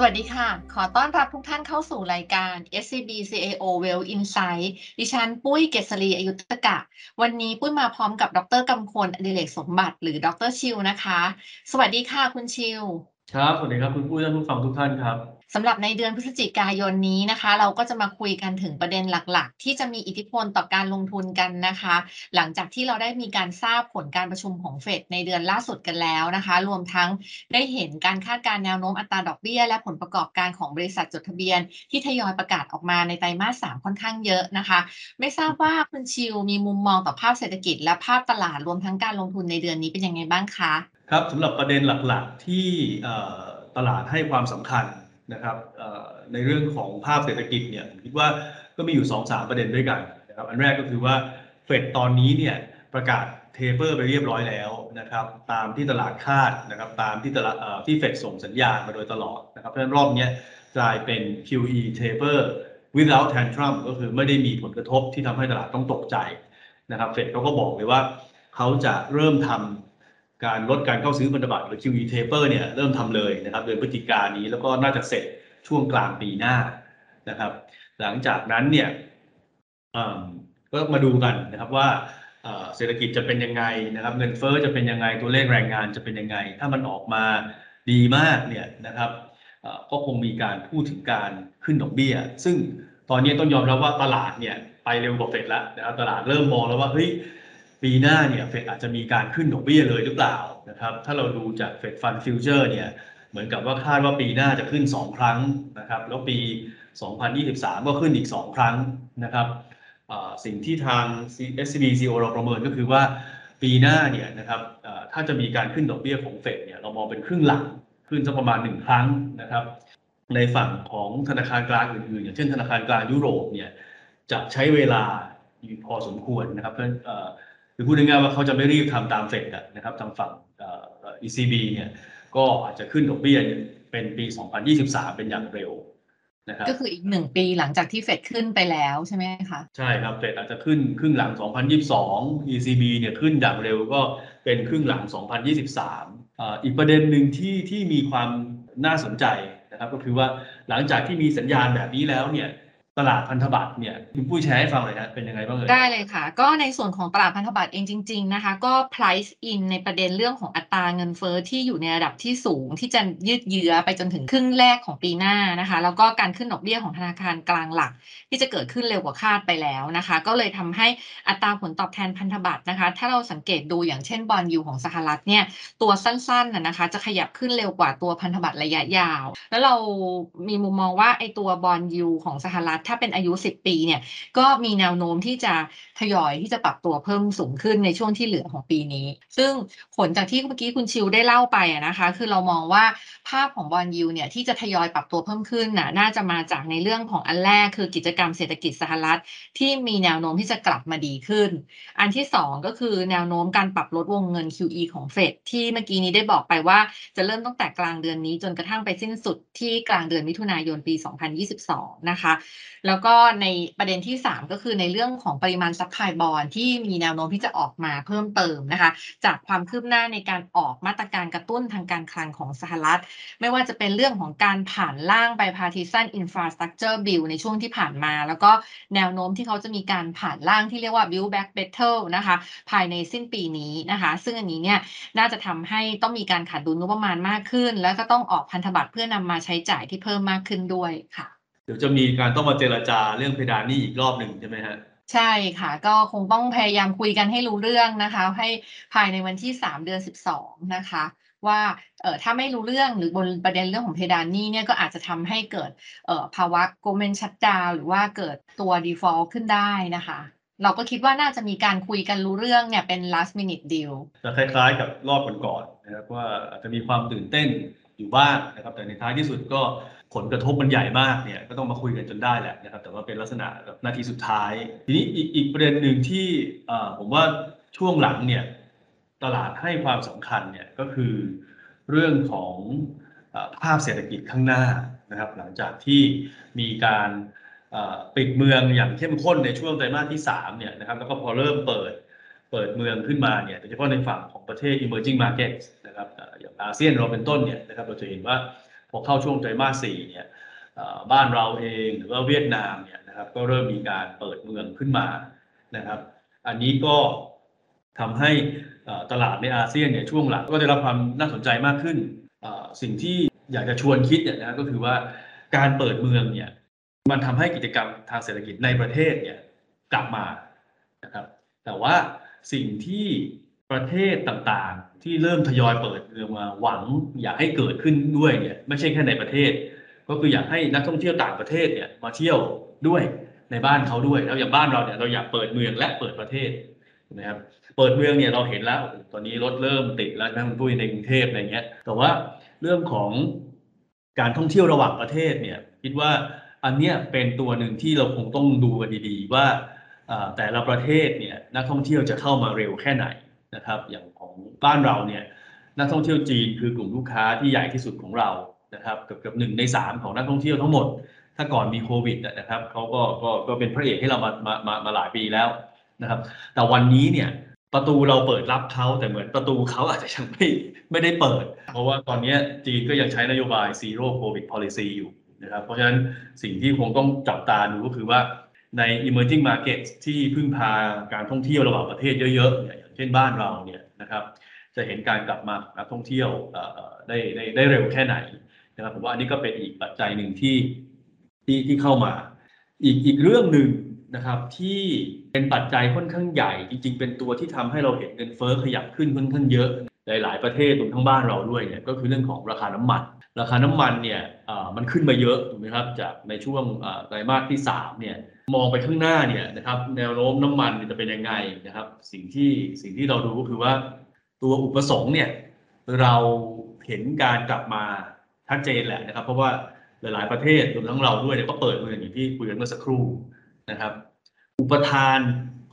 สวัสดีค่ะ ขอต้อนรับทุกท่านเข้าสู่รายการ SCB CAO Well Insight ดิฉันปุ้ยเกษรีอายุตกะ วันนี้ปุ้ยมาพร้อมกับดรกำพลอดิเรกสมบัติ หรือดรชิวนะคะ สวัสดีค่ะคุณชิว ครับสวัสดีครับคุณปุ้ยและผู้ฟังทุกท่านครับสำหรับในเดือนพฤศจิกายนนี้นะคะ เราก็จะมาคุยกันถึงประเด็นหลักๆ ที่จะมีอิทธิพลต่อการลงทุนกันนะคะ หลังจากที่เราได้มีการทราบผลการประชุมของเฟดในเดือนล่าสุดกันแล้วนะคะ รวมทั้งได้เห็นการคาดการแนวโน้มอัตราดอกเบี้ย และผลประกอบการของบริษัทจดทะเบียน ที่ทยอยประกาศออกมาในไตรมาส3ค่อนข้างเยอะนะคะ ไม่ทราบว่าคุณชิวมีมุมมองต่อภาพเศรษฐกิจ และภาพตลาดรวมทั้งการลงทุนในเดือนนี้เป็นยังไงบ้างคะ ครับสำหรับประเด็นหลักๆที่ตลาดให้ความสำคัญนะครับในเรื่องของภาพเศรษฐกิจเนี่ยผมคิดว่าก็มีอยู่ 2-3 ประเด็นด้วยกันนะครับอันแรกก็คือว่าเฟดตอนนี้เนี่ยประกาศเทเปอร์ไปเรียบร้อยแล้วนะครับตามที่ตลาดคาดนะครับตามที่ตลาดที่เฟดส่งสัญญาณมาโดยตลอดนะครับเพราะฉะนั้นรอบนี้กลายเป็น QE taper without tantrum ก็คือไม่ได้มีผลกระทบที่ทำให้ตลาดต้องตกใจนะครับเฟดเขาก็บอกเลยว่าเขาจะเริ่มทำ การลดการเข้าซื้อพันธบัตรหรือ QE taper เนี่ยเริ่มทำเลยนะครับเดือนพฤศจิกายนนี้แล้วก็น่าจะเสร็จช่วงกลางปีหน้านะครับ หลังจากนั้นเนี่ยก็มาดูกันนะครับว่าเศรษฐกิจจะเป็นยังไงนะครับ เงินเฟ้อจะเป็นยังไงตัวเลขแรงงานจะเป็นยังไง ถ้ามันออกมาดีมากเนี่ยนะครับก็คงมีการพูดถึงการขึ้นดอกเบี้ย ซึ่งตอนนี้ต้องยอมรับว่าตลาดเนี่ยไปเร็วกว่าเฟดแล้วนะครับตลาดเริ่มมองแล้วว่าเฮ้ย ปีหน้าเนี่ยเฟดอาจจะมีการขึ้นดอกเบี้ยเลยหรือเปล่านะครับถ้าเราดูจากเฟดฟันฟิวเจอร์เนี่ยเหมือนกับว่าคาดว่าปีหน้าจะขึ้น 2 ครั้งนะครับแล้วปี 2023 ก็ขึ้นอีก 2 ครั้งนะครับสิ่งที่ทาง SCB CO เราประเมินก็คือว่าปีหน้าเนี่ยนะครับถ้าจะมีการขึ้นดอกเบี้ยของเฟดเนี่ยเรามองเป็นครึ่งหลังขึ้นสักประมาณ 1 ครั้งนะครับในฝั่งของธนาคารกลางอื่นๆ อย่างเช่นธนาคารกลางยุโรปเนี่ยจะใช้เวลาพอสมควรนะครับเพราะ คือพูดง่ายๆว่าเขาจะไม่รีบทำตามเฟดนะครับทางฝั่ง ECB เนี่ยก็อาจจะขึ้นดอกเบี้ยเป็นปี 2023 เป็นอย่างเร็วนะครับก็คืออีกหนึ่งปีหลังจากที่เฟดขึ้นไปแล้วใช่ไหมคะใช่ครับเฟดอาจจะขึ้นครึ่งหลัง 2022 ECB เนี่ยขึ้นอย่างเร็วก็เป็นครึ่งหลัง 2023 อีกประเด็นหนึ่งที่ที่มีความน่าสนใจนะครับก็คือว่าหลังจากที่มีสัญญาณแบบนี้แล้วเนี่ย ตลาดพันธบัตรเนี่ยคุณปุ้ยแชร์ให้ฟังเลยนะเป็นยังไงบ้างเอ่ยได้เลยค่ะ ก็ในส่วนของตลาดพันธบัตรเองจริง ๆ นะคะ ก็ price in ในประเด็นเรื่องของอัตราเงินเฟอ้อที่อยู่ในระดับที่สูงที่จะยืดเยื้อไปจนถึงครึ่งแรกของปีหน้านะคะ แล้วก็การขึ้นดอกเบี้ยของธนาคารกลางหลัก ที่จะเกิดขึ้นเร็วกว่าคาดไปแล้วนะคะ ก็เลยทำให้อัตราผลตอบแทนพันธบัตรนะคะ ถ้าเราสังเกตดูอย่างเช่นบอลยูของสหรัฐเนี่ยตัวสั้นๆนะคะ จะขยับขึ้นเร็วกว่าตัวพันธบัตรระยะยาว แล้วเรามีมุมมองว่าไอตัวบอลยูของสหรัฐถ้าเป็นอายุ 10 ปีเนี่ยก็มีแนวโน้มที่จะทยอยที่จะปรับตัวเพิ่มสูงขึ้นในช่วงที่เหลือของปีนี้ ซึ่งผลจากที่เมื่อกี้คุณชิวได้เล่าไปนะคะ คือเรามองว่าภาพของบอลยูเนี่ยที่จะทยอยปรับตัวเพิ่มขึ้นน่ะน่าจะมาจากในเรื่องของอันแรกคือกิจกรรมเศรษฐกิจสหรัฐ ที่มีแนวโน้มที่จะกลับมาดีขึ้น อันที่ 2 ก็คือแนวโน้มการปรับลดวงเงิน QE ของเฟดที่เมื่อกี้นี้ได้บอกไปว่าจะเริ่มตั้งแต่กลางเดือนนี้จนกระทั่งไปสิ้นสุดที่กลางเดือนมิถุนายนปี 2022 นะคะ แล้วก็ในประเด็นที่ 3 ก็คือในเรื่องของปริมาณ supply bond ที่มีแนวโน้มที่จะออกมาเพิ่มเติมนะคะ จากความคืบหน้าในการออกมาตรการกระตุ้นทางการคลังของสหรัฐ ไม่ว่าจะเป็นเรื่องของการผ่านร่างไป partisan infrastructure bill ในช่วงที่ผ่านมา แล้วก็แนวโน้มที่เขาจะมีการผ่านร่างที่เรียกว่า build back better นะคะ ภายในสิ้นปีนี้นะคะ ซึ่งอันนี้เนี่ยน่าจะทำให้ต้องมีการขาดดุลงบประมาณมากขึ้น แล้วก็ต้องออกพันธบัตรเพื่อนำมาใช้จ่ายที่เพิ่มมากขึ้นด้วยค่ะ ดี๋ยวจะมีการต้องมาเจรจาเรื่องเพดานนี้อีกรอบหนึ่งใช่ไหมฮะใช่ค่ะ ก็คงต้องพยายามคุยกันให้รู้เรื่องนะคะ ให้ภายในวันที่สามเดือนสิบสองนะคะ ว่าเอ่อถ้าไม่รู้เรื่องหรือบนประเด็นเรื่องของเพดานนี้เนี่ยก็อาจจะทำให้เกิดเอ่อภาวะโกลเมนชัดดาวหรือว่าเกิดตัว default ขึ้นได้นะคะ เราก็คิดว่าน่าจะมีการคุยกันรู้เรื่องเนี่ยเป็น last minute deal จะคล้ายๆกับรอบก่อนๆนะครับว่าอาจจะมีความตื่นเต้นอยู่บ้างนะครับแต่ในท้ายที่สุดก็ ผลกระทบมันใหญ่มากเนี่ยก็ต้องมาคุยกันจนได้แหละนะครับ แต่ว่าเป็นลักษณะแบบนาทีสุดท้าย ทีนี้อีกอีกประเด็นหนึ่งที่ผมว่าช่วงหลังเนี่ยตลาดให้ความสำคัญเนี่ยก็คือเรื่องของภาพเศรษฐกิจข้างหน้านะครับ หลังจากที่มีการปิดเมืองอย่างเข้มข้นในช่วงไตรมาสที่3เนี่ยนะครับแล้วก็พอเริ่มเปิดเปิดเมืองขึ้นมาเนี่ยโดยเฉพาะในฝั่งของประเทศ emerging markets นะครับอย่างอาเซียนเราเป็นต้นเนี่ยนะครับเราจะเห็นว่า พอเข้าช่วงไตรมาสสี่เนี่ยบ้านเราเองหรือว่าเวียดนามเนี่ยนะครับก็เริ่มมีการเปิดเมืองขึ้นมานะครับ อันนี้ก็ทำให้ตลาดในอาเซียนเนี่ยช่วงหลังก็ได้รับความน่าสนใจมากขึ้น สิ่งที่อยากจะชวนคิดเนี่ยนะก็คือว่าการเปิดเมืองเนี่ยมันทำให้กิจกรรมทางเศรษฐกิจในประเทศเนี่ยกลับมานะครับแต่ว่าสิ่งที่ ประเทศต่างๆ ที่เริ่มทยอยเปิดเมืองมาหวังอยากให้เกิดขึ้นด้วยเนี่ยไม่ใช่แค่ในประเทศ ก็คืออยากให้นักท่องเที่ยวต่างประเทศเนี่ยมาเที่ยวด้วยในบ้านเขาด้วยแล้วอย่างบ้านเราเนี่ยเราอยากเปิดเมืองและเปิดประเทศนะครับเปิดเมืองเนี่ยเราเห็นแล้วตอนนี้รถเริ่มติดแล้วนะคุณปุ้ยในกรุงเทพอะไรเงี้ย แต่ว่าเรื่องของการท่องเที่ยวระหว่างประเทศเนี่ยคิดว่าอันเนี้ยเป็นตัวหนึ่งที่เราคงต้องดูกันดีๆ ว่าแต่ละประเทศเนี่ยนักท่องเที่ยวจะเข้ามาเร็วแค่ไหน นะครับอย่างของบ้านเราเนี่ยนักท่องเที่ยวจีนคือกลุ่มลูกค้าที่ใหญ่ที่สุดของเรานะครับเกือบเกือบหนึ่งในสามของนักท่องเที่ยวทั้งหมด ถ้าก่อนมีโควิดนะครับเขาก็ก็ก็เป็นพระเอกให้เรามามามามาหลายปีแล้วนะครับ แต่วันนี้เนี่ยประตูเราเปิดรับเขาแต่เหมือนประตูเขาอาจจะยังไม่ไม่ได้เปิด เพราะว่าตอนนี้จีนก็ยังใช้นโยบาย zero covid policy อยู่นะครับ เพราะฉะนั้นสิ่งที่คงต้องจับตาดูก็คือว่าใน emerging market ที่พึ่งพาการท่องเที่ยวระหว่างประเทศเยอะๆเนี่ยอย่าง เช่นบ้านเราเนี่ยนะครับจะเห็นการกลับมาของนักท่องเที่ยวได้ได้ได้เร็วแค่ไหนนะครับผมว่าอันนี้ก็เป็นอีกปัจจัยหนึ่งที่ที่ที่เข้ามา อีกอีกเรื่องหนึ่งนะครับที่เป็นปัจจัยค่อนข้างใหญ่ จริง ๆ เป็นตัวที่ทำให้เราเห็นเงินเฟ้อขยับขึ้นค่อนข้างเยอะหลาย ๆ ประเทศรวมทั้งบ้านเราด้วยเนี่ยก็คือเรื่องของราคาน้ำมัน ราคาน้ำมันเนี่ย มันขึ้นมาเยอะถูกไหมครับจากในช่วงไตรมาสที่สามเนี่ยมองไปข้างหน้าเนี่ยนะครับแนวโน้มน้ำมันจะเป็นยังไงนะครับ สิ่งที่สิ่งที่เราดูก็คือว่าตัวอุปสงค์เนี่ยเราเห็นการกลับมาชัดเจนแหละนะครับ เพราะว่าหลาย ๆประเทศรวมทั้งเราด้วยเนี่ยก็เปิดเมืองอย่างที่คุยกันเมื่อสักครู่นะครับ อุปทาน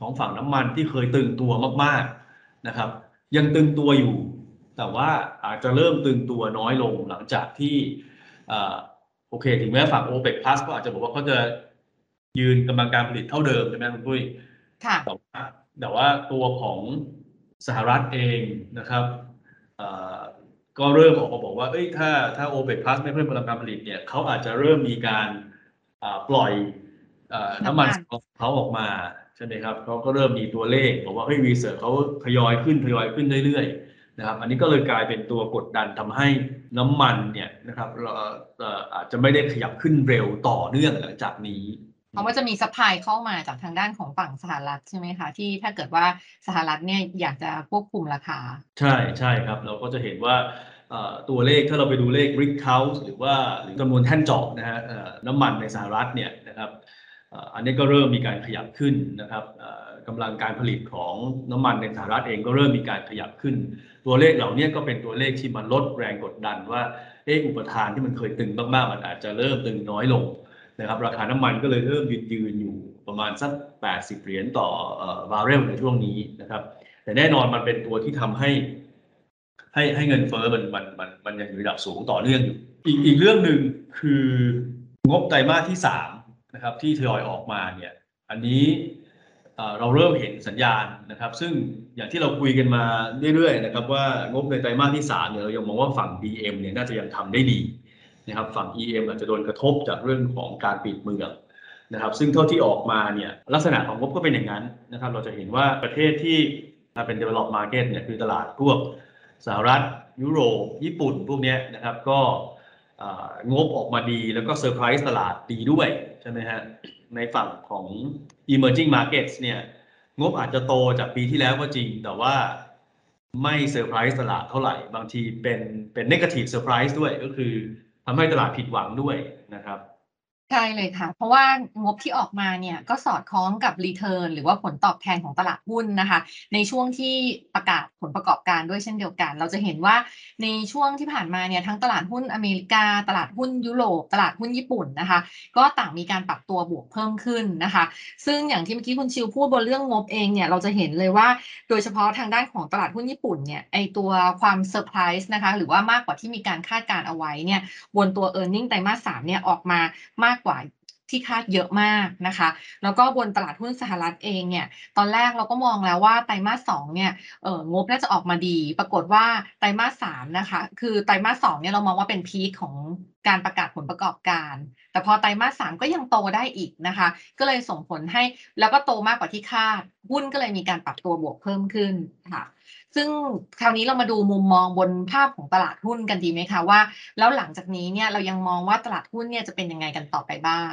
ของฝั่งน้ำมันที่เคยตึงตัวมาก ๆนะครับ ยังตึงตัวอยู่ แต่ว่าอาจจะเริ่มตึงตัวน้อยลงหลังจากที่ โอเค ถึงแม้ฝั่ง OPEC Plus ก็อาจจะบอกว่าเขาจะยืนกำลังการผลิตเท่าเดิมใช่ไหมคุณปุ้ยค่ะแต่ว่าแต่ว่าตัวของสหรัฐเองนะครับเอ่อก็เริ่มออกมาบอกว่า เอ้ย ถ้าถ้า OPEC Plus ไม่เพิ่มกำลังการผลิตเนี่ยเขาอาจจะเริ่มมีการอ่าปล่อยเอ่อน้ำมันน้ำมันเขาออกมาใช่ไหมครับเขาก็เริ่มมีตัวเลขบอกว่าเฮ้ย reserve เขาทยอยขึ้นทยอยขึ้นเรื่อยๆ นะครับอันนี้ก็เลยกลายเป็นตัวกดดันทำให้น้ำมันเนี่ยนะครับเอ่อเอ่ออาจจะไม่ได้ขยับขึ้นเร็วต่อเนื่องหลังจากนี้เพราะว่าจะมีซัพพลายเข้ามาจากทางด้านของฝั่งสหรัฐใช่ไหมคะที่ถ้าเกิดว่าสหรัฐเนี่ยอยากจะควบคุมราคา ใช่ใช่ครับ เราก็จะเห็นว่าเอ่อตัวเลขถ้าเราไปดูเลข Baker Hughes หรือว่าหรือจำนวนแท่นเจาะนะฮะเอ่อน้ำมันในสหรัฐเนี่ยนะครับเอ่ออันนี้ก็เริ่มมีการขยับขึ้นนะครับเอ่อกำลังการผลิตของน้ำมันในสหรัฐเองก็เริ่มมีการขยับขึ้น ตัวเลขเหล่านี้ก็เป็นตัวเลขที่มันลดแรงกดดันว่าเอออุปทานที่มันเคยตึงมากๆมันอาจจะเริ่มตึงน้อยลงนะครับ ราคาน้ำมันก็เลยเริ่มยืนยืนอยู่ประมาณสัก 80 เหรียญต่อบาร์เรลในช่วงนี้นะครับ แต่แน่นอนมันเป็นตัวที่ทำให้ ให้ให้เงินเฟ้อมันมันมันมันยังอยู่ระดับสูงต่อเนื่องอยู่ อีกอีกเรื่องหนึ่งคืองบไตรมาสที่สามนะครับที่ทยอยออกมาเนี่ย อันนี้ เราเริ่มเห็นสัญญาณนะครับ ซึ่งอย่างที่เราคุยกันมาเรื่อยๆนะครับว่างบในไตรมาสที่สามเนี่ยเรายังมองว่าฝั่ง DM เนี่ยน่าจะยังทำได้ดีนะครับฝั่ง EM อาจจะโดนกระทบจากเรื่องของการปิดเมืองนะครับ ซึ่งเท่าที่ออกมาเนี่ยลักษณะของงบก็เป็นอย่างนั้นนะครับ เราจะเห็นว่าประเทศที่เป็น develop market เนี่ยคือตลาดพวกสหรัฐ ยุโรป ญี่ปุ่นพวกเนี้ยนะครับ ก็งบออกมาดีแล้วก็เซอร์ไพรส์ตลาดดีด้วยใช่ไหมฮะในฝั่งของ emerging markets เนี่ยงบอาจจะโตจากปีที่แล้วก็จริง แต่ว่าไม่เซอร์ไพรส์ตลาดเท่าไหร่ บางทีเป็นเป็น negative surprise ด้วยก็คือทำให้ตลาดผิดหวังด้วยนะครับ ใช่เลยค่ะ เพราะว่างบที่ออกมาเนี่ยก็สอดคล้องกับ return หรือว่าผลตอบแทนของตลาดหุ้นนะคะ ในช่วงที่ประกาศผลประกอบการด้วยเช่นเดียวกัน เราจะเห็นว่าในช่วงที่ผ่านมาเนี่ยทั้งตลาดหุ้นอเมริกา ตลาดหุ้นยุโรป ตลาดหุ้นญี่ปุ่นนะคะ ก็ต่างมีการปรับตัวบวกเพิ่มขึ้นนะคะ ซึ่งอย่างที่เมื่อกี้คุณชิวพูดบนเรื่องงบเองเนี่ยเราจะเห็นเลยว่า โดยเฉพาะทางด้านของตลาดหุ้นญี่ปุ่นเนี่ยไอตัวความเซอร์ไพรส์นะคะหรือว่ามากกว่าที่มีการคาดการเอาไว้เนี่ยบนตัว e a r n i n g ไตรมาสสามเนี่ยออกมามากกว่าที่คาดเยอะมากนะคะ แล้วก็บนตลาดหุ้นสหรัฐเองเนี่ย ตอนแรกเราก็มองแล้วว่าไตรมาส2เนี่ย เอองบน่าจะออกมาดี ปรากฏว่าไตรมาส3นะคะ คือไตรมาส2เนี่ยเรามองว่าเป็นพีกของการประกาศผลประกอบการ แต่พอไตรมาส3ก็ยังโตได้อีกนะคะ ก็เลยส่งผลให้ แล้วก็โตมากกว่าที่คาด หุ้นก็เลยมีการปรับตัวบวกเพิ่มขึ้นค่ะ ซึ่งคราวนี้เรามาดูมุมมองบนภาพของตลาดหุ้นกันดีไหมคะว่า แล้วหลังจากนี้เนี่ยเรายังมองว่าตลาดหุ้นเนี่ยจะเป็นยังไงกันต่อไปบ้าง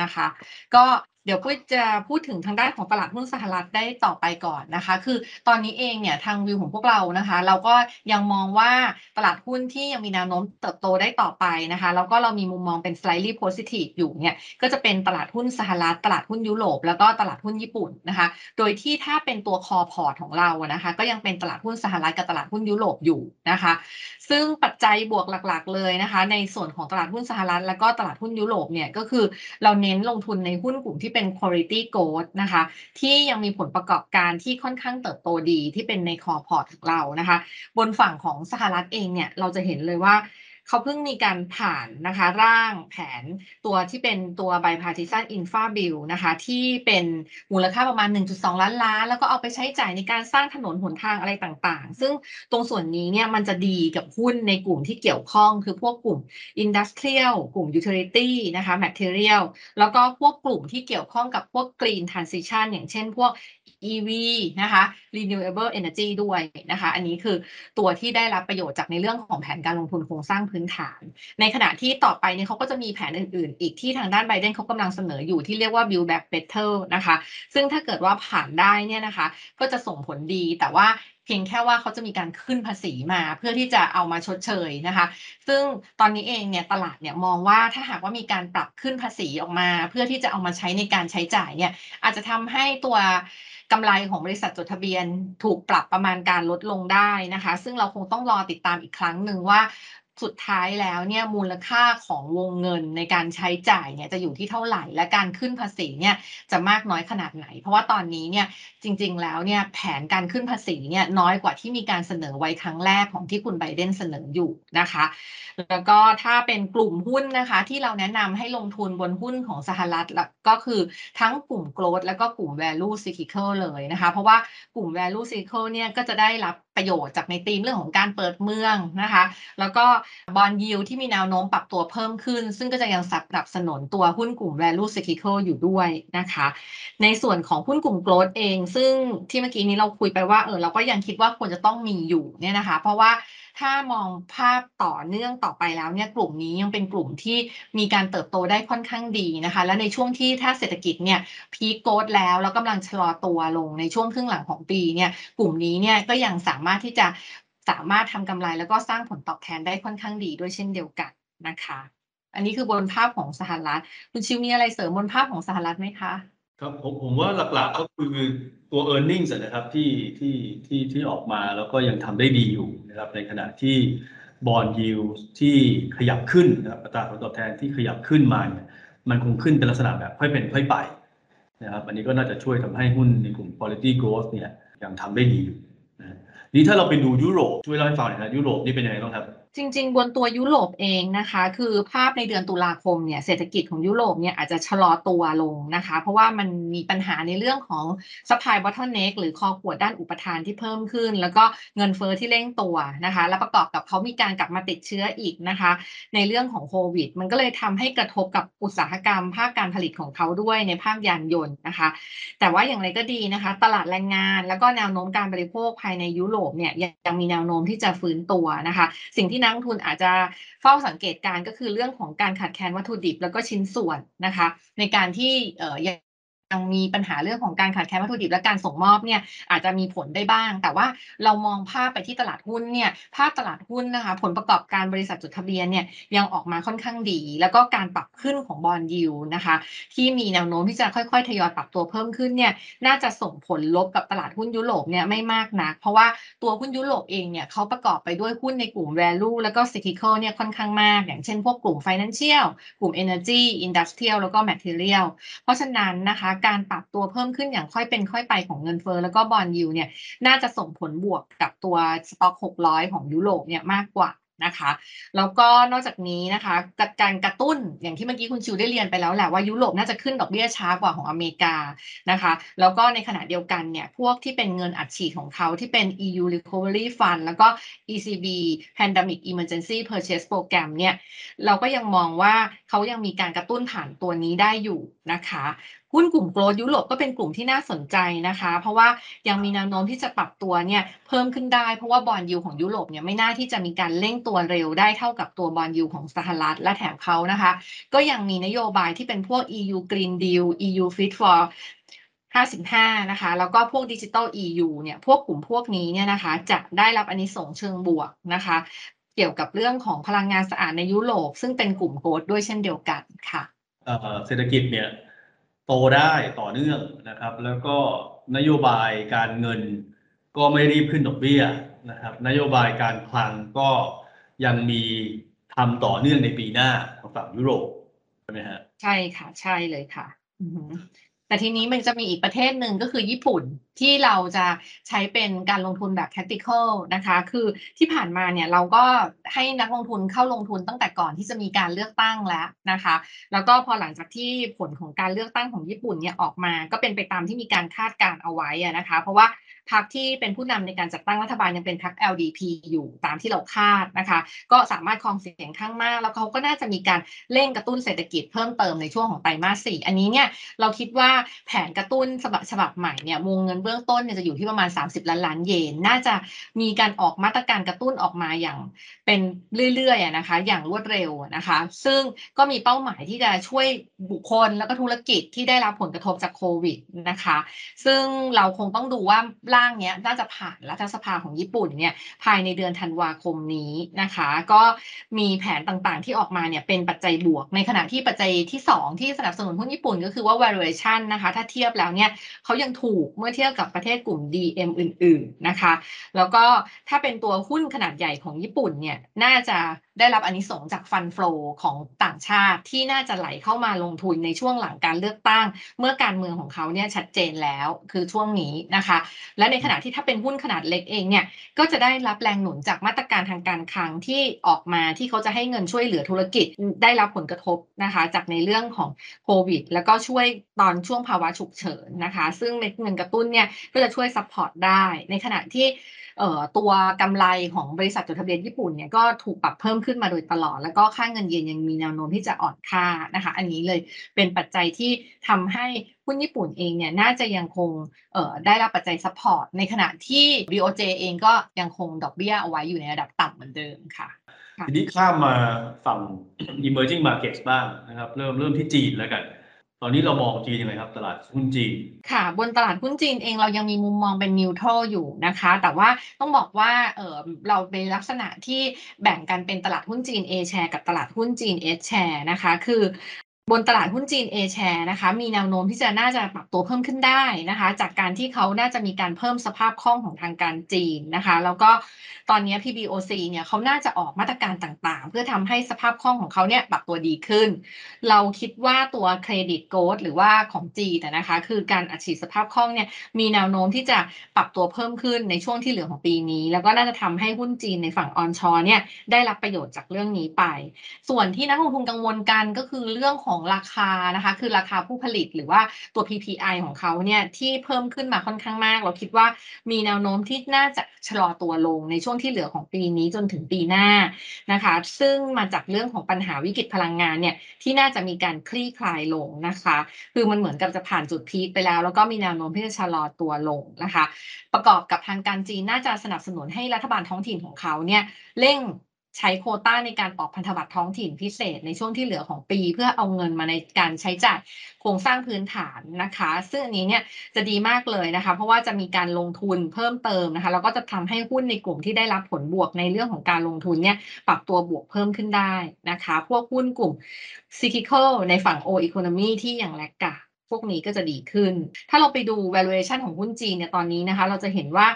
นะคะ ก็ เดี๋ยวปุ้ยจะพูดถึงทางด้านของตลาดหุ้นสหรัฐได้ต่อไปก่อนนะคะ คือตอนนี้เองเนี่ยทางวิวของพวกเรานะคะ เราก็ยังมองว่าตลาดหุ้นที่ยังมีแนวโน้มเติบโตได้ต่อไปนะคะแล้วก็เรามีมุมมองเป็น slightly positive อยู่เนี่ยก็จะเป็นตลาดหุ้นสหรัฐ ตลาดหุ้นยุโรปแล้วก็ตลาดหุ้นญี่ปุ่นนะคะ โดยที่ถ้าเป็นตัว core port ของเรานะคะ ก็ยังเป็นตลาดหุ้นสหรัฐกับตลาดหุ้นยุโรปอยู่นะคะ ซึ่งปัจจัยบวกหลัก ๆ เลยนะคะ ในส่วนของตลาดหุ้นสหรัฐ แล้วก็ตลาดหุ้นยุโรปเนี่ยก็คือเราเน้นลงทุนในหุ้นกลุ่มที่เป็น quality growth นะคะ ที่ยังมีผลประกอบการที่ค่อนข้างเติบโตดีที่เป็นใน core port ของเรานะคะ บนฝั่งของสหรัฐเองเนี่ยเราจะเห็นเลยว่า เขาเพิ่งมีการผ่านนะคะร่างแผนตัวที่เป็นตัว bipartisan infra bill นะคะที่เป็นมูลค่าประมาณ 1.2 ล้านล้าน แล้วก็เอาไปใช้จ่ายในการสร้างถนนหนทางอะไรต่างๆ ซึ่งตรงส่วนนี้เนี่ยมันจะดีกับหุ้นในกลุ่มที่เกี่ยวข้อง คือพวกกลุ่ม industrial กลุ่ม utility นะคะ material แล้วก็พวกกลุ่มที่เกี่ยวข้องกับพวก green transition อย่างเช่นพวก EV นะคะ renewable energy ด้วยนะคะ อันนี้คือตัวที่ได้รับประโยชน์จากในเรื่องของแผนการลงทุนโครงสร้างพื้นฐาน ในขณะที่ต่อไปเนี่ยเขาก็จะมีแผนอื่นๆ อีกที่ทางด้านไบเดนเขากำลังเสนออยู่ที่เรียกว่า build back better นะคะ ซึ่งถ้าเกิดว่าผ่านได้เนี่ยนะคะ ก็จะส่งผลดีแต่ว่าเพียงแค่ว่าเขาจะมีการขึ้นภาษีมาเพื่อที่จะเอามาชดเชยนะคะ ซึ่งตอนนี้เองเนี่ยตลาดเนี่ยมองว่าถ้าหากว่ามีการปรับขึ้นภาษีออกมา เพื่อที่จะเอามาใช้ในการใช้จ่ายเนี่ยอาจจะทำให้ตัว กำไรของบริษัทจดทะเบียน ถูกปรับประมาณการลดลงได้นะคะ ซึ่งเราคงต้องรอติดตามอีกครั้งหนึ่งว่า สุดท้ายแล้วเนี่ยมูลค่าของวงเงินในการใช้จ่ายเนี่ยจะอยู่ที่เท่าไหร่ และการขึ้นภาษีเนี่ยจะมากน้อยขนาดไหน เพราะว่าตอนนี้เนี่ยจริง ๆ แล้วเนี่ยแผนการขึ้นภาษีเนี่ยน้อยกว่าที่มีการเสนอไว้ครั้งแรกของที่คุณไบเดนเสนออยู่นะคะ แล้วก็ถ้าเป็นกลุ่มหุ้นนะคะ ที่เราแนะนำให้ลงทุนบนหุ้นของสหรัฐล้วก็คือทั้งกลุ่ม growth แล้วก็กลุ่ม value cyclical เลยนะคะ เพราะว่ากลุ่ม value cyclical เนี่ยก็จะได้รับ ประโยชน์จากในธีมเรื่องของการเปิดเมืองนะคะ แล้วก็บอลยิวที่มีแนวโน้มปรับตัวเพิ่มขึ้น ซึ่งก็จะยังสนับสนุนตัวหุ้นกลุ่ม value cyclical อยู่ด้วยนะคะ ในส่วนของหุ้นกลุ่ม growth เอง ซึ่งที่เมื่อกี้นี้เราคุยไปว่าเออเราก็ยังคิดว่าควรจะต้องมีอยู่เนี่ยนะคะ เพราะว่า ถ้ามองภาพต่อเนื่องต่อไปแล้วเนี่ยกลุ่มนี้ยังเป็นกลุ่มที่มีการเติบโตได้ค่อนข้างดีนะคะ และในช่วงที่ถ้าเศรษฐกิจเนี่ยพีคโกดแล้วแล้วกำลังชะลอตัวลงในช่วงครึ่งหลังของปีเนี่ยกลุ่มนี้เนี่ยก็ยังสามารถที่จะสามารถทำกำไรแล้วก็สร้างผลตอบแทนได้ค่อนข้างดีด้วยเช่นเดียวกันนะคะ อันนี้คือบนภาพของสหรัฐคุณชิวมีอะไรเสริมบนภาพของสหรัฐไหมคะ ครับผมผมว่าหลักๆก็คือตัว e a r n i n g นะครับที่ที่ที่ที่ออกมาแล้วก็ยังทำได้ดีอยู่นะครับในขณะที่บอลยิวที่ขยับขึ้นนะครับอัตราผลตอบแทนที่ขยับขึ้นมาเนี่ยมันคงขึ้นเป็นลักษณะแบบค่อยเป็นค่อยไปนะครับอันนี้ก็น่าจะช่วยทำให้หุ้นในกลุ่ม quality growth เนี่ยยังทำได้ดีอยู่นะนี่ถ้าเราไปดูยุโรปช่วยเล่าให้ฟังหน่อยนะยุโรปนี่เป็นยังไงบ้างครับ จริง ๆ บนตัวยุโรปเองนะคะ คือภาพในเดือนตุลาคมเนี่ยเศรษฐกิจของยุโรปเนี่ยอาจจะชะลอตัวลงนะคะ เพราะว่ามันมีปัญหาในเรื่องของ supply bottleneck หรือคอขวดด้านอุปทานที่เพิ่มขึ้น แล้วก็เงินเฟ้อที่เร่งตัวนะคะ และประกอบกับเขามีการกลับมาติดเชื้ออีกนะคะ ในเรื่องของโควิด มันก็เลยทำให้กระทบกับอุตสาหกรรม ภาคการผลิตของเขาด้วยในภาคยานยนต์นะคะ แต่ว่าอย่างไรก็ดีนะคะ ตลาดแรงงาน แล้วก็แนวโน้มการบริโภคภายในยุโรปเนี่ยยังมีแนวโน้มที่จะฟื้นตัวนะคะ สิ่งที่นักทุนอาจจะเฝ้าสังเกตการก็คือเรื่องของการขาดแคลนวัตถุดิบแล้วก็ชิ้นส่วนนะคะ ในการที่เอ่อ ยังมีปัญหาเรื่องของการขาดแคลนวัตถุดิบและการส่งมอบเนี่ยอาจจะมีผลได้บ้าง แต่ว่าเรามองภาพไปที่ตลาดหุ้นเนี่ยภาพตลาดหุ้นนะคะผลประกอบการบริษัทจดทะเบียนเนี่ยยังออกมาค่อนข้างดี แล้วก็การปรับขึ้นของบอลยิวนะคะที่มีแนวโน้มที่จะค่อยๆ ทยอยปรับตัวเพิ่มขึ้นเนี่ยน่าจะส่งผลลบกับตลาดหุ้นยุโรปเนี่ยไม่มากนัก เพราะว่าตัวหุ้นยุโรปเองเนี่ยเขาประกอบไปด้วยหุ้นในกลุ่ม value แล้วก็ cyclical เนี่ยค่อนข้างมาก อย่างเช่นพวกกลุ่ม financial กลุ่ม energy industrial แล้วก็ material เพราะฉะนั้นนะคะการปรับตัวเพิ่มขึ้นอย่างค่อยเป็นค่อยไปของเงินเฟ้อแล้วก็บอลยูเนี่ยน่าจะส่งผลบวกกับตัวสต็อก600 ของยุโรปเนี่ยมากกว่านะคะแล้วก็นอกจากนี้นะคะกการกระตุ้นอย่างที่เมื่อกี้คุณชิวได้เรียนไปแล้วแหละว่ายุโรปน่าจะขึ้นดอกเบี้ยช้ากว่าของอเมริกานะคะแล้วก็ในขณะเดียวกันเนี่ยพวกที่เป็นเงินอัดฉีดของเขาที่เป็น EU Recovery Fund แล้วก็ ECB Pandemic Emergency Purchase Program เนี่ยเราก็ยังมองว่าเขายังมีการกระตุ้นผ่านตัวนี้ได้อยู่นะคะ หุ้นกลุ่มโกลด์ยุโรปก็เป็นกลุ่มที่น่าสนใจนะคะ เพราะว่ายังมีแนวโน้มที่จะปรับตัวเนี่ยเพิ่มขึ้นได้เพราะว่าบอลยูของยุโรปเนี่ยไม่น่าที่จะมีการเร่งตัวเร็วได้เท่ากับตัวบอลยูของสหรัฐและแถมเขานะคะ ก็ยังมีนโยบายที่เป็นพวก EU Green Deal EU Fit for 55 นะคะ แล้วก็พวกดิจิตอล EU เนี่ย พวกกลุ่มพวกนี้เนี่ยนะคะ จะได้รับอันนี้ส่งเชิงบวกนะคะ เกี่ยวกับเรื่องของพลังงานสะอาดในยุโรป ซึ่งเป็นกลุ่มโกลดด้วยเช่นเดียวกันค่ะเศรษฐกิจเนี่ย โตได้ต่อเนื่องนะครับ แล้วก็นโยบายการเงินก็ไม่รีบขึ้นดอกเบี้ยนะครับ นโยบายการคลังก็ยังมีทำต่อเนื่องในปีหน้าของฝั่งยุโรปใช่ไหมฮะใช่ค่ะ ใช่เลยค่ะ แต่ทีนี้มันจะมีอีกประเทศหนึ่งก็คือญี่ปุ่นที่เราจะใช้เป็นการลงทุนแบบ tactical นะคะ คือที่ผ่านมาเนี่ยเราก็ให้นักลงทุนเข้าลงทุนตั้งแต่ก่อนที่จะมีการเลือกตั้งแล้วนะคะ แล้วก็พอหลังจากที่ผลของการเลือกตั้งของญี่ปุ่นเนี่ยออกมา ก็เป็นไปตามที่มีการคาดการเอาไว้นะคะ เพราะว่า พรรคที่เป็นผู้นำในการจัดตั้งรัฐบาลยังเป็นพรรค LDP อยู่ตามที่เราคาดนะคะ ก็สามารถครองเสียงข้างมาก แล้วเขาก็น่าจะมีการเร่งกระตุ้นเศรษฐกิจเพิ่มเติมในช่วงของไตรมาสสี่อันนี้เนี่ยเราคิดว่าแผนกระตุ้นฉบับฉบับใหม่เนี่ยวงเงินเบื้องต้นเนี่ยจะอยู่ที่ประมาณ 30 ล้านล้านเยน น่าจะมีการออกมาตรการกระตุ้นออกมาอย่างเป็นเรื่อยๆนะคะ อย่างรวดเร็วนะคะ ซึ่งก็มีเป้าหมายที่จะช่วยบุคคลแล้วก็ธุรกิจที่ได้รับผลกระทบจากโควิดนะคะ ซึ่งเราคงต้องดูว่าร่างเนี้ยน่าจะผ่านรัฐสภาของญี่ปุ่นเนี่ยภายในเดือนธันวาคมนี้นะคะ ก็มีแผนต่างๆที่ออกมาเนี่ยเป็นปัจจัยบวก ในขณะที่ปัจจัยที่ 2 ที่สนับสนุนหุ้นญี่ปุ่นก็คือว่า valuation นะคะ ถ้าเทียบแล้วเนี่ยเขายังถูกเมื่อเทียบกับประเทศกลุ่ม DM อื่น ๆนะคะ แล้วก็ถ้าเป็นตัวหุ้นขนาดใหญ่ของญี่ปุ่นเนี่ยน่าจะ ได้รับอานิสงจากฟันฟลอของต่างชาติที่น่าจะไหลเข้ามาลงทุนในช่วงหลังการเลือกตั้ง เมื่อการเมืองของเขาเนี่ยชัดเจนแล้วคือช่วงนี้นะคะ และในขณะที่ถ้าเป็นหุ้นขนาดเล็กเองเนี่ยก็จะได้รับแรงหนุนจากมาตรการทางการคลังที่ออกมาที่เขาจะให้เงินช่วยเหลือธุรกิจได้รับผลกระทบนะคะ จากในเรื่องของโควิด แล้วก็ช่วยตอนช่วงภาวะฉุกเฉินนะคะ ซึ่งเงินกระตุ้นเนี่ยก็จะช่วย support ได้ในขณะที่ ตัวกำไรของบริษัทจดทะเบียนญี่ปุ่นเนี่ยก็ถูกปรับเพิ่มขึ้นมาโดยตลอด แล้วก็ค่าเงินเยนยังมีแนวโน้มที่จะอ่อนค่านะคะ อันนี้เลยเป็นปัจจัยที่ทำให้หุ้นญี่ปุ่นเองเนี่ยน่าจะยังคงได้รับปัจจัย support ในขณะที่ BOJ เองก็ยังคงดอกเบี้ยเอาไว้อยู่ในระดับต่ำเหมือนเดิมค่ะทีนี้ข้ามมาฝั่ง emerging markets บ้างนะครับ เริ่มเริ่มที่จีนแล้วกัน ตอนนี้เรามองจีนยังไงครับ ตลาดหุ้นจีน ค่ะ บนตลาดหุ้นจีนเองเรายังมีมุมมองเป็นนิวทรอยู่นะคะ แต่ว่าต้องบอกว่าเออเราเป็นลักษณะที่แบ่งกันเป็นตลาดหุ้นจีน A share กับตลาดหุ้นจีน S share นะคะ คือ บนตลาดหุ้นจีน A share นะคะมีแนวโน้มที่จะน่าจะปรับตัวเพิ่มขึ้นได้นะคะ จากการที่เขาน่าจะมีการเพิ่มสภาพคล่องของทางการจีนนะคะ แล้วก็ตอนนี้ PBOC เนี่ยเขาน่าจะออกมาตรการต่างๆ เพื่อทำให้สภาพคล่องของเขาเนี่ยปรับตัวดีขึ้น เราคิดว่าตัวเครดิตโกลดหรือว่าของจีนนะคะ คือการอัดฉีดสภาพคล่องเนี่ยมีแนวโน้มที่จะปรับตัวเพิ่มขึ้นในช่วงที่เหลือของปีนี้ แล้วก็น่าจะทำให้หุ้นจีนในฝั่งออนชอเนี่ยได้รับประโยชน์จากเรื่องนี้ไป ส่วนที่นักลงทุนกังวลกันก็คือเรื่องของราคานะคะ คือราคาผู้ผลิตหรือว่าตัว PPI ของเขาเนี่ยที่เพิ่มขึ้นมาค่อนข้างมาก เราคิดว่ามีแนวโน้มที่น่าจะชะลอตัวลงในช่วงที่เหลือของปีนี้จนถึงปีหน้านะคะ ซึ่งมาจากเรื่องของปัญหาวิกฤตพลังงานเนี่ยที่น่าจะมีการคลี่คลายลงนะคะ คือมันเหมือนกับจะผ่านจุดพีคไปแล้ว แล้วก็มีแนวโน้มที่จะชะลอตัวลงนะคะ ประกอบกับทางการจีนน่าจะสนับสนุนให้รัฐบาลท้องถิ่นของเขาเนี่ยเร่ง ใช้โคต้าในการออกพันธบัตรท้องถิ่นพิเศษในช่วงที่เหลือของปี เพื่อเอาเงินมาในการใช้จ่ายโครงสร้างพื้นฐานนะคะ ซึ่งอันนี้เนี่ยจะดีมากเลยนะคะ เพราะว่าจะมีการลงทุนเพิ่มเติมนะคะแล้วก็จะทำให้หุ้นในกลุ่มที่ได้รับผลบวกในเรื่องของการลงทุนเนี่ยปรับตัวบวกเพิ่มขึ้นได้นะคะ พวกหุ้นกลุ่ม cyclical ในฝั่ง O economy ที่อย่างแลกกา พวกนี้ก็จะดีขึ้น ถ้าเราไปดู valuation ของหุ้นจีนเนี่ยตอนนี้นะคะ เราจะเห็นว่า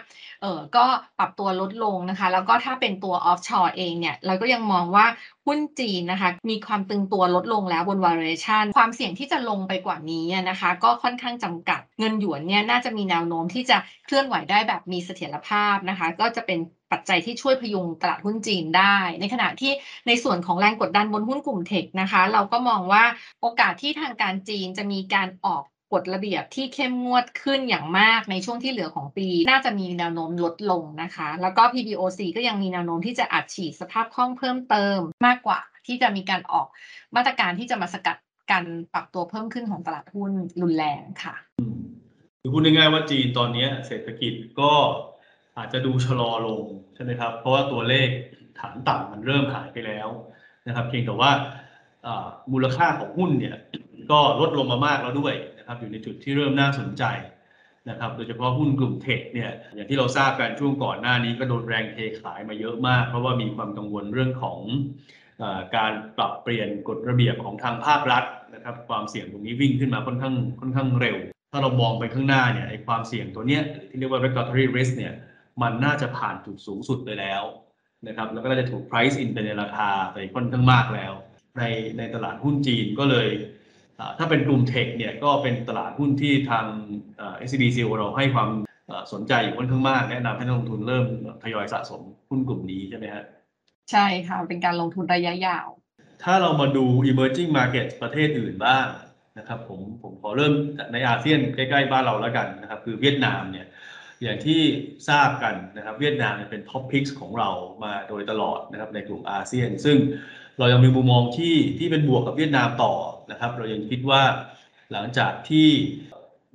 เออก็ปรับตัวลดลงนะคะ แล้วก็ถ้าเป็นตัว offshore เองเนี่ย เราก็ยังมองว่าหุ้นจีนนะคะ มีความตึงตัวลดลงแล้วบน valuation ความเสี่ยงที่จะลงไปกว่านี้นะคะ ก็ค่อนข้างจำกัด เงินหยวนเนี่ยน่าจะมีแนวโน้มที่จะเคลื่อนไหวได้แบบมีเสถียรภาพนะคะ ก็จะเป็น ปัจจัยที่ช่วยพยุงตลาดหุ้นจีนได้ ในขณะที่ในส่วนของแรงกดดันบนหุ้นกลุ่มเทคนะคะ เราก็มองว่าโอกาสที่ทางการจีนจะมีการออกกฎระเบียบที่เข้มงวดขึ้นอย่างมากในช่วงที่เหลือของปี น่าจะมีแนวโน้มลดลงนะคะ แล้วก็ PBOC ก็ยังมีแนวโน้มที่จะอัดฉีดสภาพคล่องเพิ่มเติมมากกว่าที่จะมีการออกมาตรการที่จะมาสกัดการปรับตัวเพิ่มขึ้นของตลาดหุ้นรุนแรงค่ะคือพูดง่ายๆว่าจีนตอนนี้เศรษฐกิจก็ อาจจะดูชะลอลงใช่ไหมครับ เพราะว่าตัวเลขฐานต่ำมันเริ่มหายไปแล้วนะครับ เพียงแต่ว่ามูลค่าของหุ้นเนี่ยก็ลดลงมามากแล้วด้วยนะครับ อยู่ในจุดที่เริ่มน่าสนใจนะครับ โดยเฉพาะหุ้นกลุ่มเทคเนี่ยอย่างที่เราทราบกันช่วงก่อนหน้านี้ก็โดนแรงเทขายมาเยอะมาก เพราะว่ามีความกังวลเรื่องของการปรับเปลี่ยนกฎระเบียบของทางภาครัฐนะครับ ความเสี่ยงตรงนี้วิ่งขึ้นมาค่อนข้างค่อนข้างเร็ว ถ้าเรามองไปข้างหน้าเนี่ยไอ้ความเสี่ยงตัวเนี้ยที่เรียกว่า regulatory risk เนี่ย มันน่าจะผ่านจุดสูงสุดไปแล้วนะครับแล้วก็น่าจะถูก price in ไปในราคาไปค่อนข้างมากแล้ว ในในตลาดหุ้นจีนก็เลย ถ้าเป็นกลุ่มเทคเนี่ยก็เป็นตลาดหุ้นที่ทาง SCB CO เราให้ความสนใจอยู่ค่อนข้างมากแนะนำให้นักลงทุนเริ่มทยอยสะสมหุ้นกลุ่มนี้ใช่ไหมฮะใช่ค่ะ เป็นการลงทุนระยะยาว ถ้าเรามาดู emerging market ประเทศอื่นบ้างนะครับผมผมขอเริ่มในอาเซียนใกล้ ๆ บ้านเราแล้วกันนะครับ คือเวียดนามเนี่ย อย่างที่ทราบกันนะครับเวียดนามเป็น top pick ของเรามาโดยตลอดนะครับในกลุ่มอาเซียน ซึ่งเรายังมีมุมมองที่ที่เป็นบวกกับเวียดนามต่อนะครับ เรายังคิดว่าหลังจากที่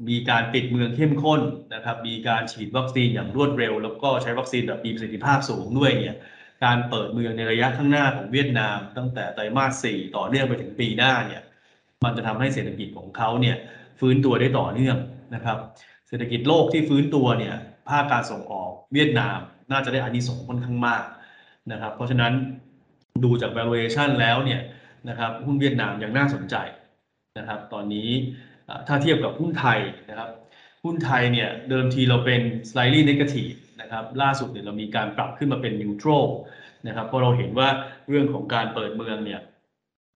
มีการปิดเมืองเข้มข้นนะครับ มีการฉีดวัคซีนอย่างรวดเร็ว แล้วก็ใช้วัคซีนแบบมีประสิทธิภาพสูงด้วยเนี่ยการเปิดเมืองในระยะข้างหน้าของเวียดนาม ตั้งแต่ไตรมาส 4 ต่อเนื่องไปถึงปีหน้าเนี่ยมันจะทำให้เศรษฐกิจของเขาเนี่ยฟื้นตัวได้ต่อเนื่องนะครับ เศรษฐกิจโลกที่ฟื้นตัวเนี่ยภาคการส่งออกเวียดนาม น่าจะได้อานิสงส์ค่อนข้างมากนะครับ เพราะฉะนั้นดูจาก valuation แล้วเนี่ยนะครับหุ้นเวียดนามยังน่าสนใจนะครับ ตอนนี้ถ้าเทียบกับหุ้นไทยนะครับ หุ้นไทยเนี่ยเดิมทีเราเป็น slightly negative นะครับล่าสุดเนี่ยเรามีการปรับขึ้นมาเป็น neutral นะครับเพราะเราเห็นว่าเรื่องของการเปิดเมืองเนี่ย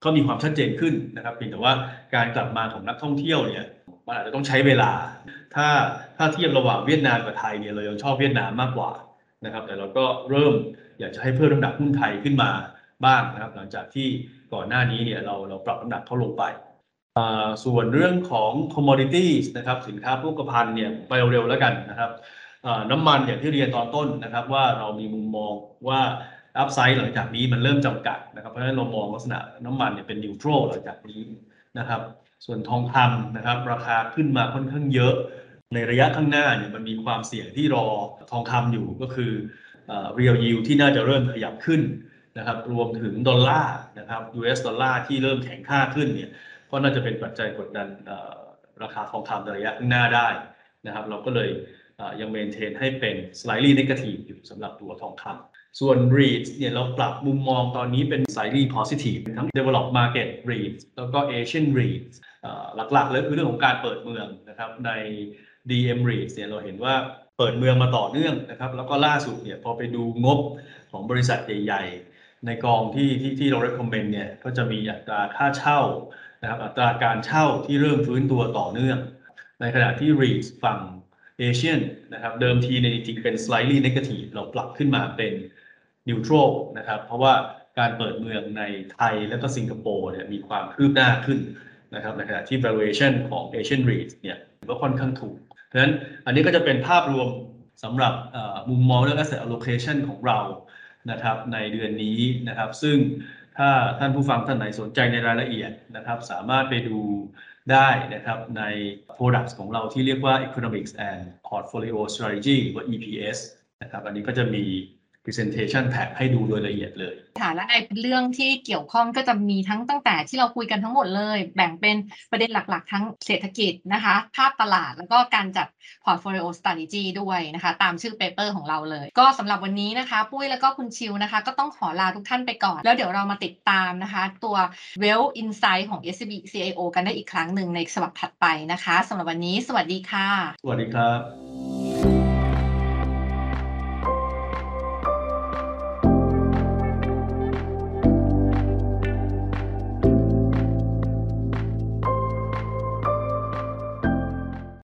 ก็มีความชัดเจนขึ้นนะครับเพียงแต่ว่าการกลับมาของนักท่องเที่ยวเนี่ยมันอาจจะต้องใช้เวลา ถ้าถ้าเทียบระหว่างเวียดนามกับไทยเนี่ยเรายังชอบเวียดนามมากกว่านะครับ แต่เราก็เริ่มอยากจะให้เพิ่มน้ำหนักหุ้นไทยขึ้นมาบ้างนะครับ หลังจากที่ก่อนหน้านี้เนี่ยเราเราปรับน้ำหนักเขาลงไป ส่วนเรื่องของ commodities นะครับสินค้าโภคภัณฑ์เนี่ยไปเร็วๆแล้วกันนะครับน้ำมันอย่างที่เรียนตอนต้นนะครับ ว่าเรามีมุมมองว่าอัพไซด์หลังจากนี้มันเริ่มจำกัดนะครับเพราะฉะนั้นเรามองลักษณะน้ำมันเนี่ยเป็นนิวโทรหลังจากนี้นะครับ ส่วนทองคำนะครับ ราคาขึ้นมาค่อนข้างเยอะ ในระยะข้างหน้าเนี่ยมันมีความเสี่ยงที่รอทองคำอยู่ก็คือเรียลยิวที่น่าจะเริ่มขยับขึ้นนะครับ รวมถึงดอลลาร์นะครับ US ดอลลาร์ที่เริ่มแข็งค่าขึ้นเนี่ยก็น่าจะเป็นปัจจัยกดดันราคาทองคำในระยะข้างหน้าได้นะครับ เราก็เลยยังเมนเทนให้เป็น slightly negative อยู่สำหรับตัวทองคำส่วน REIT เนี่ยเราปรับมุมมองตอนนี้เป็น slightly positive ทั้ง develop market REIT แล้วก็ Asian REIT หลักๆเลยคือเรื่องของการเปิดเมืองนะครับใน DM REIT เนี่ยเราเห็นว่าเปิดเมืองมาต่อเนื่องนะครับแล้วก็ล่าสุดเนี่ยพอไปดูงบของบริษัทใหญ่ๆ ในกองที่ที่ที่เรา recommend เนี่ยก็จะมีอัตราค่าเช่านะครับอัตราการเช่าที่เริ่มฟื้นตัวต่อเนื่อง ในขณะที่ REIT ฝั่งเอเชียนนะครับเดิมทีในจริงเป็น slightly negative เราปรับขึ้นมาเป็น neutral นะครับเพราะว่าการเปิดเมืองในไทยและก็สิงคโปร์เนี่ยมีความคืบหน้าขึ้น นะครับในขณะที่ valuation ของ Asian Reits เนี่ยก็ค่อนข้างถูกเพราะฉะนั้นอันนี้ก็จะเป็นภาพรวมสำหรับมุมมองเรื่อง asset allocation ของเรานะครับในเดือนนี้นะครับ ซึ่งถ้าท่านผู้ฟังท่านไหนสนใจในรายละเอียดนะครับ สามารถไปดูได้นะครับใน products ของเราที่เรียกว่า economics and portfolio strategy หรือว่า EPS นะครับ อันนี้ก็จะมี presentation pack ให้ดูโดยละเอียดเลยค่ะและในเรื่องที่เกี่ยวข้องก็จะมีทั้งตั้งแต่ที่เราคุยกันทั้งหมดเลย แบ่งเป็นประเด็นหลักๆ ทั้งเศรษฐกิจนะคะ ภาพตลาดแล้วก็การจัด portfolio strategy ด้วยนะคะ ตามชื่อเปเปอร์ของเราเลย ก็สำหรับวันนี้นะคะ ปุ้ยแล้วก็คุณชิวนะคะ ก็ต้องขอลาทุกท่านไปก่อน แล้วเดี๋ยวเรามาติดตามนะคะ ตัว well insight ของ SCB CIO กันได้อีกครั้งหนึ่งในสวัสดถัดไปนะคะสำหรับวันนี้ สวัสดีค่ะ สวัสดีครับ